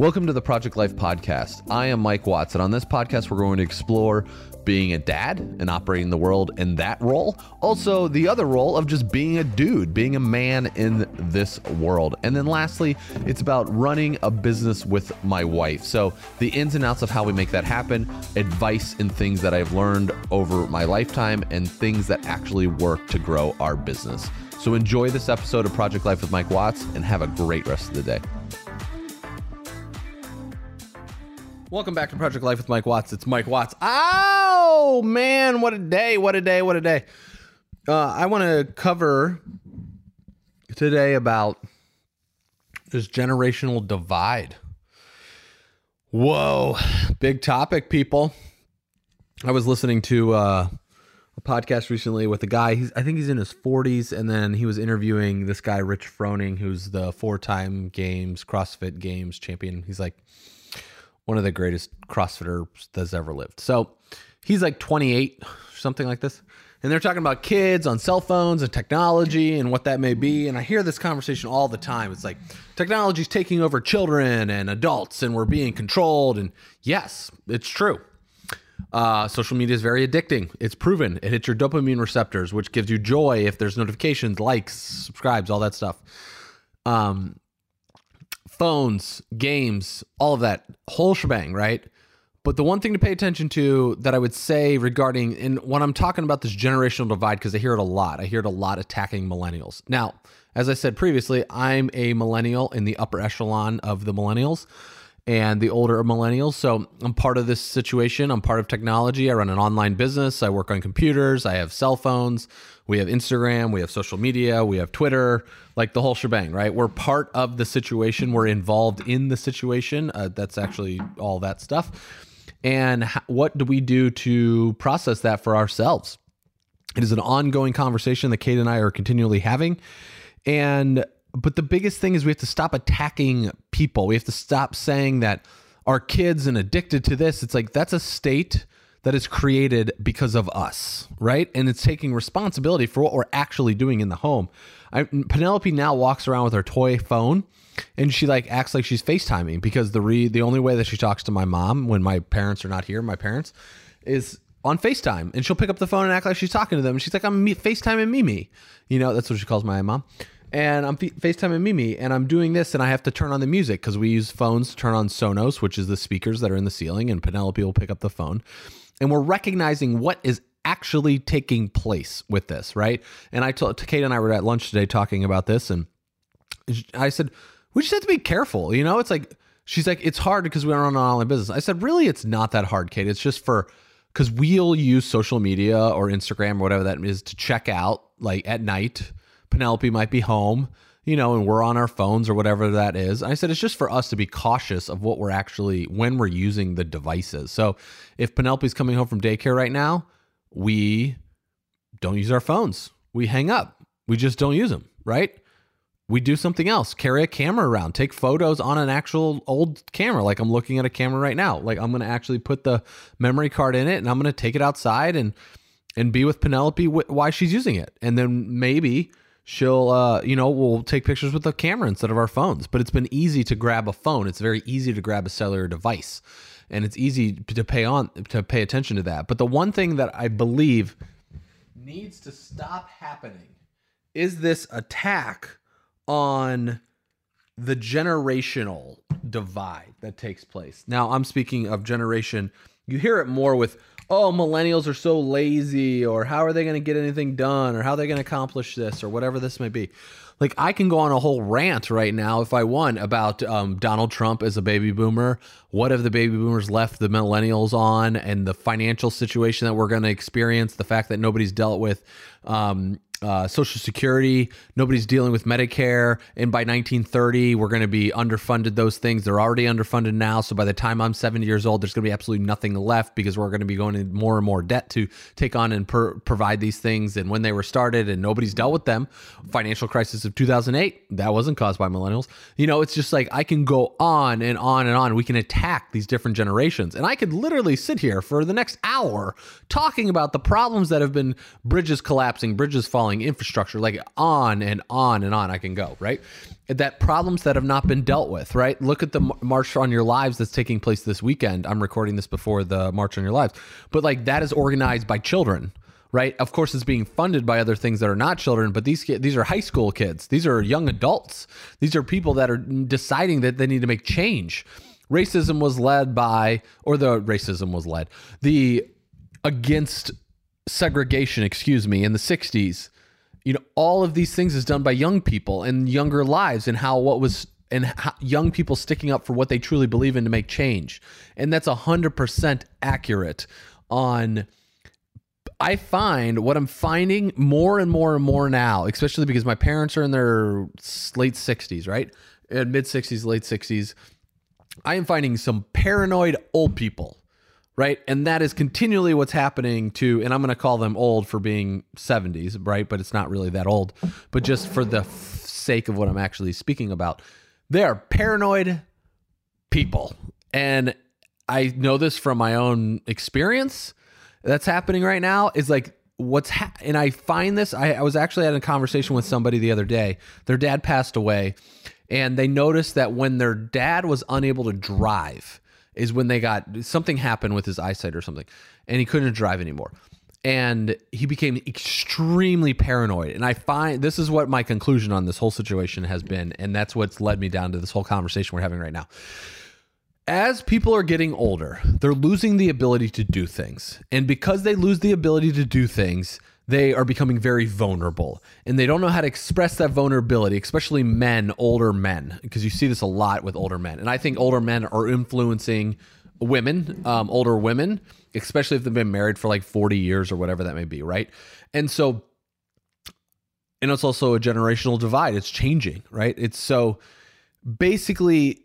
Welcome to the Project Life Podcast. I am Mike Watts, and on this podcast, we're going to explore being a dad and operating the world in that role. Also, the other role of just being a dude, being a man in this world. And then lastly, it's about running a business with my wife. So, the ins and outs of how we make that happen, advice and things that I've learned over my lifetime, and things that actually work to grow our business. So, enjoy this episode of Project Life with Mike Watts and have a great rest of the day. Welcome back to Project Life with Mike Watts. It's Mike Watts. Oh man, what a day! What a day! What a day! Uh, I want to cover today about this generational divide. Whoa, big topic, people. I was listening to uh, a podcast recently with a guy. He's I think he's in his 40s, and then he was interviewing this guy, Rich Froning, who's the four-time Games CrossFit Games champion. He's like one of the greatest CrossFitters that's ever lived. So he's like 28, something like this. And they're talking about kids on cell phones and technology and what that may be. And I hear this conversation all the time. It's like technology's taking over children and adults and we're being controlled. And yes, it's true. Uh, social media is very addicting. It's proven. It hits your dopamine receptors, which gives you joy if there's notifications, likes, subscribes, all that stuff. Um, phones, games, all of that whole shebang, right? But the one thing to pay attention to that I would say regarding, and when I'm talking about this generational divide, because I hear it a lot, I hear it a lot attacking millennials. Now, as I said previously, I'm a millennial in the upper echelon of the millennials and the older millennials. So I'm part of this situation. I'm part of technology. I run an online business. I work on computers. I have cell phones. We have Instagram, we have social media, we have Twitter, like the whole shebang, right? We're part of the situation. We're involved in the situation. Uh, that's actually all that stuff. And what do we do to process that for ourselves? It is an ongoing conversation that Kate and I are continually having. And, but the biggest thing is we have to stop attacking people. We have to stop saying that our kids and addicted to this. It's like that's a state that is created because of us, right? And it's taking responsibility for what we're actually doing in the home. I, Penelope now walks around with her toy phone and she like acts like she's FaceTiming because the re the only way that she talks to my mom when my parents are not here, my parents, is on FaceTime. And she'll pick up the phone and act like she's talking to them. And she's like, I'm FaceTiming Mimi. You know, that's what she calls my mom. And I'm FaceTiming Mimi and I'm doing this and I have to turn on the music because we use phones to turn on Sonos, which is the speakers that are in the ceiling. And Penelope will pick up the phone and we're recognizing what is actually taking place with this, right? And I told Kate and I were at lunch today talking about this, and I said we just have to be careful. You know, it's like she's like it's hard because we are on an online business. I said really, it's not that hard, Kate. It's just for because we'll use social media or Instagram or whatever that is to check out like at night. Penelope might be home you know, and we're on our phones or whatever that is. I said it's just for us to be cautious of what we're actually when we're using the devices. So if Penelope's coming home from daycare right now, we don't use our phones. We hang up. We just don't use them, right? We do something else. Carry a camera around. Take photos on an actual old camera. Like I'm looking at a camera right now. Like I'm going to actually put the memory card in it and I'm going to take it outside and and be with Penelope while she's using it. And then maybe she'll uh, you know we'll take pictures with the camera instead of our phones. But it's been easy to grab a phone. It's very easy to grab a cellular device. And it's easy to pay on to pay attention to that. But the one thing that i believe needs to stop happening is this attack on the generational divide that takes place. Now i'm speaking of generation you hear it more with oh, millennials are so lazy, or how are they going to get anything done, or how are they going to accomplish this, or whatever this may be. Like, I can go on a whole rant right now if I want about um, Donald Trump as a baby boomer. What have the baby boomers left the millennials on, and the financial situation that we're going to experience, the fact that nobody's dealt with um, uh, Social Security. Nobody's dealing with Medicare. And by 1930, we're going to be underfunded those things. They're already underfunded now. So by the time I'm 70 years old, there's going to be absolutely nothing left because we're going to be going in more and more debt to take on and per- provide these things. And when they were started and nobody's dealt with them, financial crisis of 2008, that wasn't caused by millennials. You know, it's just like I can go on and on and on. We can attack these different generations. And I could literally sit here for the next hour talking about the problems that have been bridges collapsing, bridges falling infrastructure, like on and on and on I can go, right? That problems that have not been dealt with, right? Look at the March for Our Lives that's taking place this weekend. I'm recording this before the March for Our Lives, but like that is organized by children, right? Of course, it's being funded by other things that are not children, but these these are high school kids. These are young adults. These are people that are deciding that they need to make change. Racism was led by, or the racism was led the against segregation, excuse me, in the 60s. You know, all of these things is done by young people and younger lives and how what was and how young people sticking up for what they truly believe in to make change. And that's 100% accurate on I find what I'm finding more and more and more now, especially because my parents are in their late 60s, right? Mid 60s, late 60s. I am finding some paranoid old people right? And that is continually what's happening to, and I'm going to call them old for being 70s, right? But it's not really that old, but just for the f- sake of what I'm actually speaking about. They are paranoid people. And I know this from my own experience that's happening right now is like what's ha- and I find this I, I was actually having a conversation with somebody the other day. Their dad passed away and they noticed that when their dad was unable to drive, is when they got something happened with his eyesight or something, and he couldn't drive anymore. And he became extremely paranoid. And I find this is what my conclusion on this whole situation has been. And that's what's led me down to this whole conversation we're having right now. As people are getting older, they're losing the ability to do things. And because they lose the ability to do things, they are becoming very vulnerable and they don't know how to express that vulnerability, especially men, older men, because you see this a lot with older men. And I think older men are influencing women, um, older women, especially if they've been married for like 40 years or whatever that may be, right? And so, and it's also a generational divide. It's changing, right? It's so basically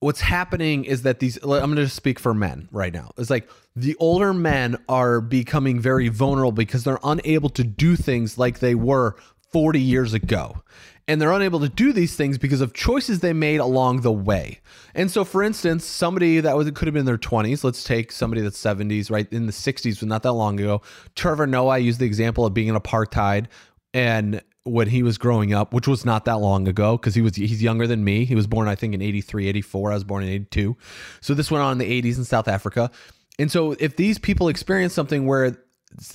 what's happening is that these i'm going to speak for men right now. It's like the older men are becoming very vulnerable because they're unable to do things like they were 40 years ago. And they're unable to do these things because of choices they made along the way. And so for instance somebody that was could have been their 20s let's take somebody that's 70s right in the 60s not that long ago. Trevor noah used the example of being in apartheid and when he was growing up, which was not that long ago because he was he's younger than me. He was born I think in 83, 84. I was born in 82. So this went on in the 80s in South Africa. And so if these people experience something where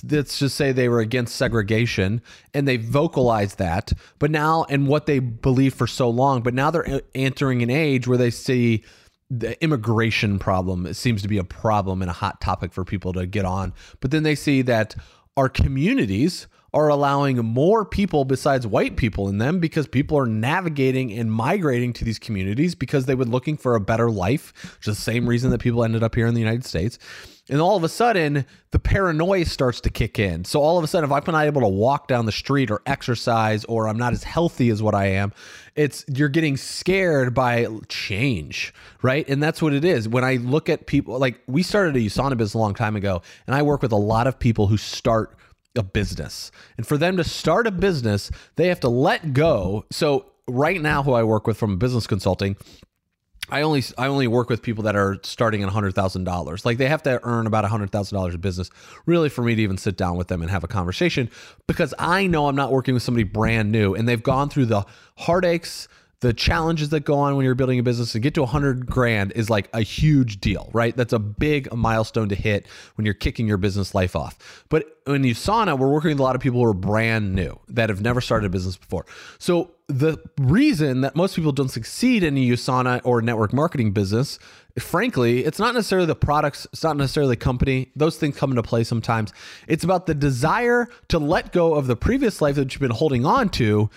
let's just say they were against segregation and they vocalized that, but now and what they believe for so long, but now they're entering an age where they see the immigration problem it seems to be a problem and a hot topic for people to get on. But then they see that our communities are allowing more people besides white people in them because people are navigating and migrating to these communities because they were looking for a better life, which is the same reason that people ended up here in the United States. And all of a sudden, the paranoia starts to kick in. So all of a sudden, if I'm not able to walk down the street or exercise, or I'm not as healthy as what I am, it's you're getting scared by change, right? And that's what it is. When I look at people, like we started a USANA business a long time ago, and I work with a lot of people who start a business. And for them to start a business, they have to let go. So right now who I work with from business consulting, I only I only work with people that are starting at hundred thousand dollars. Like they have to earn about hundred thousand dollars in business, really, for me to even sit down with them and have a conversation. Because I know I'm not working with somebody brand new, and they've gone through the heartaches, the challenges that go on when you're building a business to get to 100 grand is like a huge deal, right? That's a big milestone to hit when you're kicking your business life off. But in USANA, we're working with a lot of people who are brand new that have never started a business before. So the reason that most people don't succeed in a USANA or network marketing business, frankly, it's not necessarily the products, it's not necessarily the company. Those things come into play sometimes. It's about the desire to let go of the previous life that you've been holding on to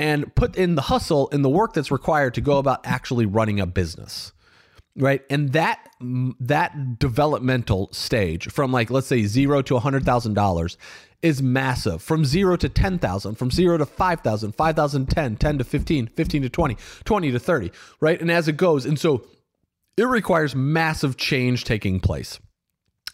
and put in the hustle and the work that's required to go about actually running a business right? And that that developmental stage from like let's say 0 to $100000 is massive. From 0 to 10000 from 0 to 5000 5000 10 10 to 15 15 to 20 20 to 30 right? And as it goes and so it requires massive change taking place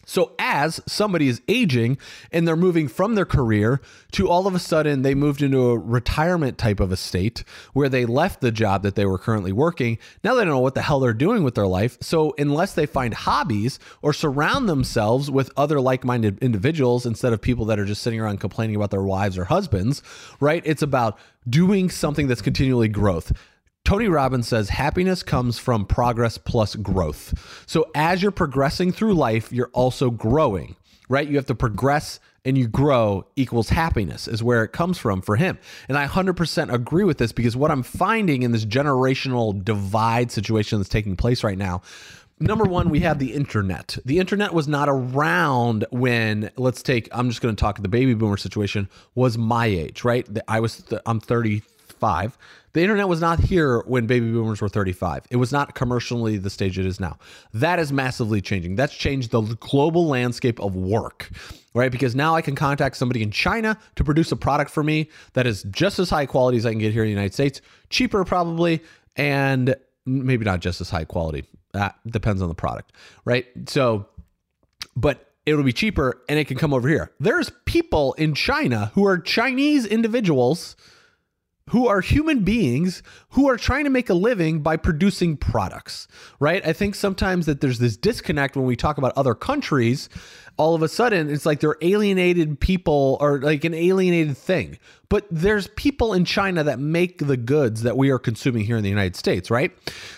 So, as somebody is aging and they're moving from their career to all of a sudden they moved into a retirement type of a state where they left the job that they were currently working, now they don't know what the hell they're doing with their life. So, unless they find hobbies or surround themselves with other like minded individuals instead of people that are just sitting around complaining about their wives or husbands, right? It's about doing something that's continually growth. Tony Robbins says happiness comes from progress plus growth. So as you're progressing through life, you're also growing, right? You have to progress and you grow equals happiness is where it comes from for him. And I 100% agree with this because what I'm finding in this generational divide situation that's taking place right now number one, we have the internet. The internet was not around when, let's take, I'm just going to talk the baby boomer situation, was my age, right? I was, I'm 35. The internet was not here when baby boomers were 35. It was not commercially the stage it is now. That is massively changing. That's changed the global landscape of work, right? Because now I can contact somebody in China to produce a product for me that is just as high quality as I can get here in the United States, cheaper probably, and maybe not just as high quality. That depends on the product, right? So, but it'll be cheaper and it can come over here. There's people in China who are Chinese individuals who are human beings who are trying to make a living by producing products, right? I think sometimes that there's this disconnect when we talk about other countries. All of a sudden, it's like they're alienated people or like an alienated thing. But there's people in China that make the goods that we are consuming here in the United States, right?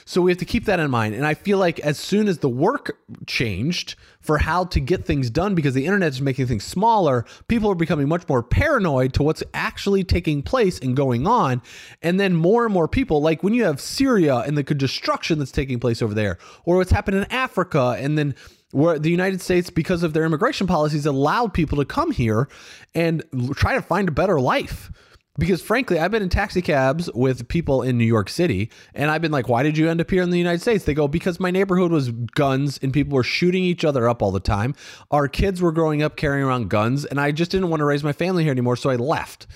So we have to keep that in mind. And I feel like as soon as the work changed for how to get things done, because the internet is making things smaller, people are becoming much more paranoid to what's actually taking place and going on. And then more and more people, like when you have Syria and the destruction that's taking place over there, or what's happened in Africa, and then where the United States, because of their immigration policies, allowed people to come here and try to find a better life. Because frankly, I've been in taxi cabs with people in New York City, and I've been like, why did you end up here in the United States? They go, because my neighborhood was guns and people were shooting each other up all the time. Our kids were growing up carrying around guns, and I just didn't want to raise my family here anymore, so I left.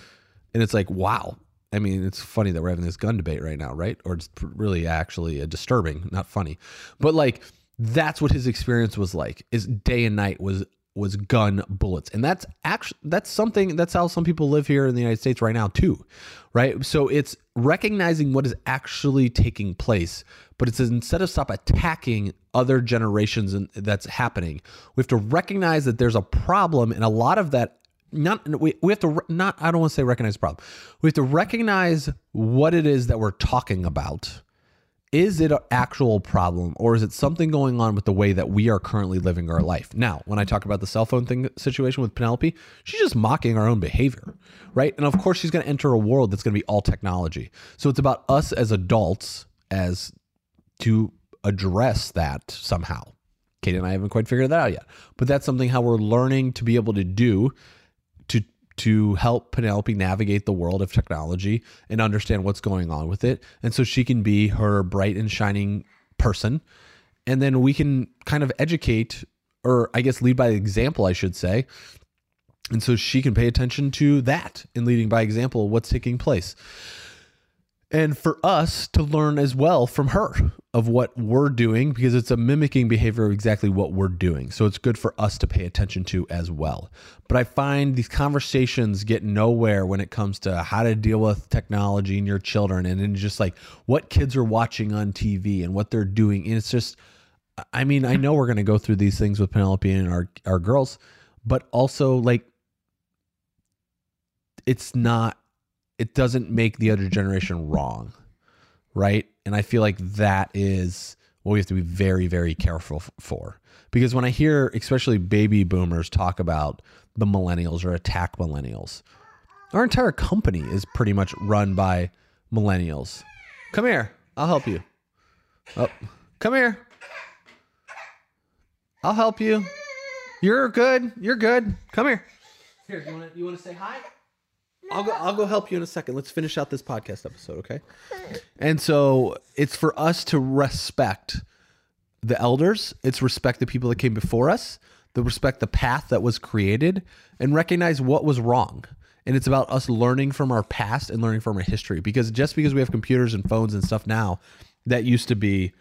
And it's like, wow. I mean, it's funny that we're having this gun debate right now, right? Or it's really actually uh, disturbing, not funny. But like, that's what his experience was like is day and night was was gun bullets. And that's actually that's something that's how some people live here in the united states right now too right? So it's recognizing what is actually taking place but it's instead of stop attacking other generations and that's happening we have to recognize that there's a problem and a lot of that not we, we have to not i don't want to say recognize the problem. We have to recognize what it is that we're talking about is it an actual problem or is it something going on with the way that we are currently living our life? Now when i talk about the cell phone thing situation with penelope she's just mocking our own behavior right? And of course she's going to enter a world that's going to be all technology. So it's about us as adults as to address that somehow. Kate and i haven't quite figured that out yet but that's something how we're learning to be able to do to help Penelope navigate the world of technology and understand what's going on with it. And so she can be her bright and shining person. And then we can kind of educate, or I guess lead by example, I should say. And so she can pay attention to that in leading by example, what's taking place and for us to learn as well from her of what we're doing because it's a mimicking behavior of exactly what we're doing. So it's good for us to pay attention to as well. But I find these conversations get nowhere when it comes to how to deal with technology and your children and then just like what kids are watching on TV and what they're doing. And it's just, I mean, I know we're going to go through these things with Penelope and our, our girls, but also like, it's not it doesn't make the other generation wrong, right? And I feel like that is what we have to be very, very careful for. Because when I hear, especially baby boomers, talk about the millennials or attack millennials, our entire company is pretty much run by millennials. Come here, I'll help you. Oh, come here. I'll help you. You're good. You're good. Come here. Here, you want to you want to say hi? I'll go. I'll go help you in a second. Let's finish out this podcast episode, okay? And so it's for us to respect the elders. It's respect the people that came before us. The respect the path that was created, and recognize what was wrong. And it's about us learning from our past and learning from our history. Because just because we have computers and phones and stuff now, that used to be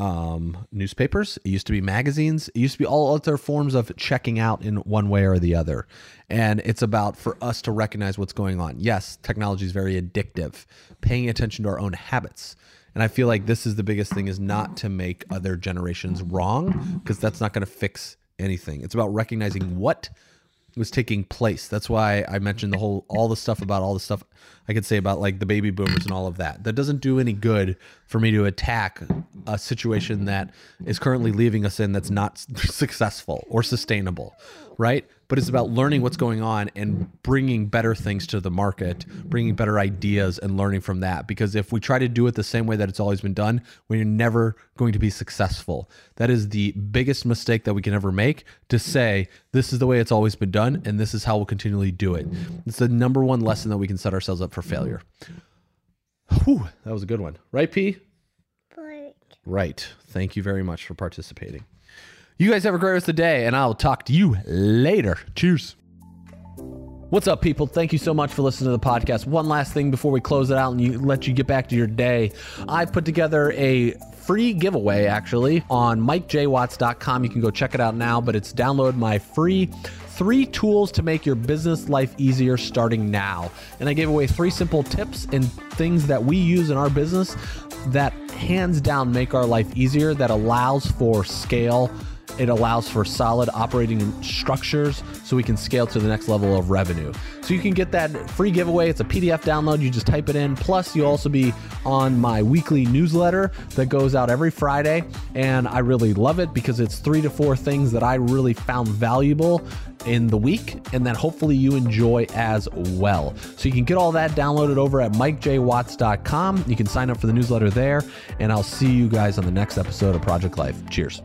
um, newspapers. It used to be magazines. It used to be all other forms of checking out in one way or the other. And it's about for us to recognize what's going on. Yes, technology is very addictive. Paying attention to our own habits. And I feel like this is the biggest thing is not to make other generations wrong because that's not going to fix anything. It's about recognizing what was taking place. That's why I mentioned the whole all the stuff about all the stuff I could say about like the baby boomers and all of that. That doesn't do any good for me to attack a situation that is currently leaving us in that's not successful or sustainable, right? But it's about learning what's going on and bringing better things to the market, bringing better ideas and learning from that. Because if we try to do it the same way that it's always been done, we're never going to be successful. That is the biggest mistake that we can ever make to say, this is the way it's always been done and this is how we'll continually do it. It's the number one lesson that we can set ourselves up for failure. Mm-hmm. Whew, that was a good one. Right, P? Break. Right. Thank you very much for participating. You guys have a great rest of the day, and I'll talk to you later. Cheers. What's up, people? Thank you so much for listening to the podcast. One last thing before we close it out and you, let you get back to your day. I put together a free giveaway actually on mikejwatts.com. You can go check it out now, but it's download my free three tools to make your business life easier starting now. And I gave away three simple tips and things that we use in our business that hands down make our life easier, that allows for scale it allows for solid operating structures so we can scale to the next level of revenue. So you can get that free giveaway. It's a PDF download. You just type it in. Plus, you'll also be on my weekly newsletter that goes out every Friday. And I really love it because it's three to four things that I really found valuable in the week and that hopefully you enjoy as well. So you can get all that downloaded over at mikejwatts.com. You can sign up for the newsletter there. And I'll see you guys on the next episode of Project Life. Cheers.